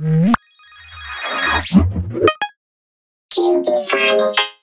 Candy Chronic.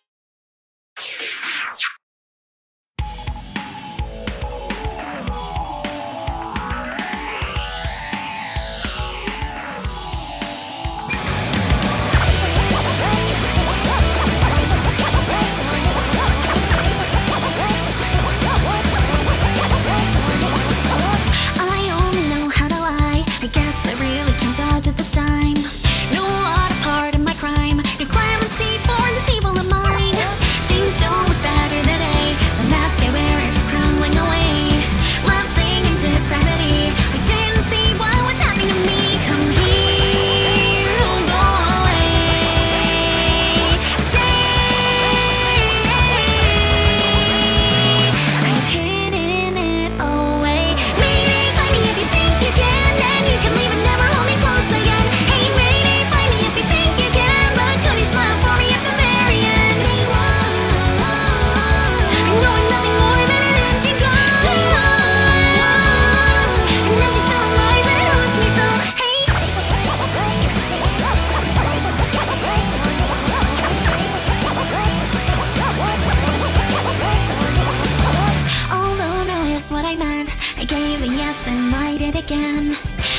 and I did again.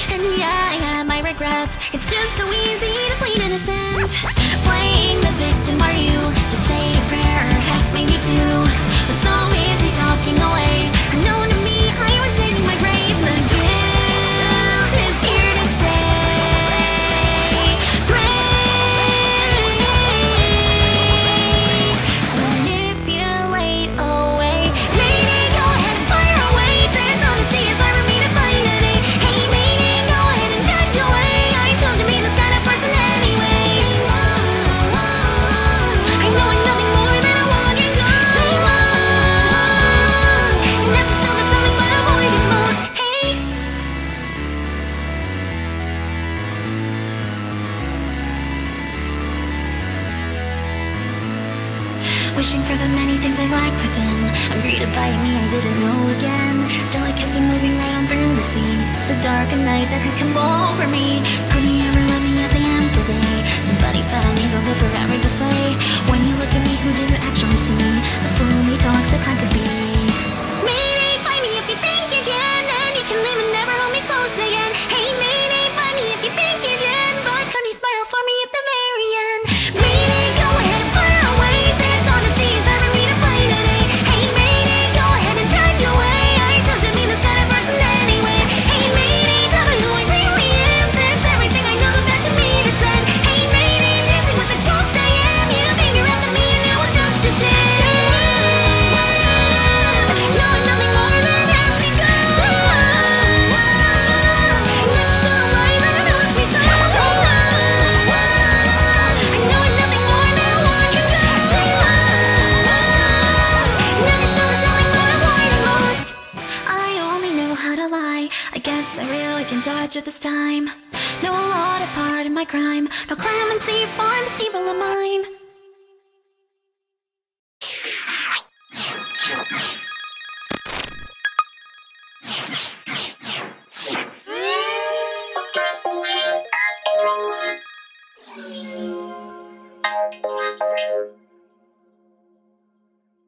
And yeah, I have my regrets. It's just so easy to plead innocent. Playing the victim. Wishing for the many things I lack within. I'm free to bite me, I didn't know again. Still I kept on moving right on through the sea. So dark a night that had come over me. Could he ever love me as I am today? Some can dodge at this time. No law to pardon my crime. No clemency for this evil of mine.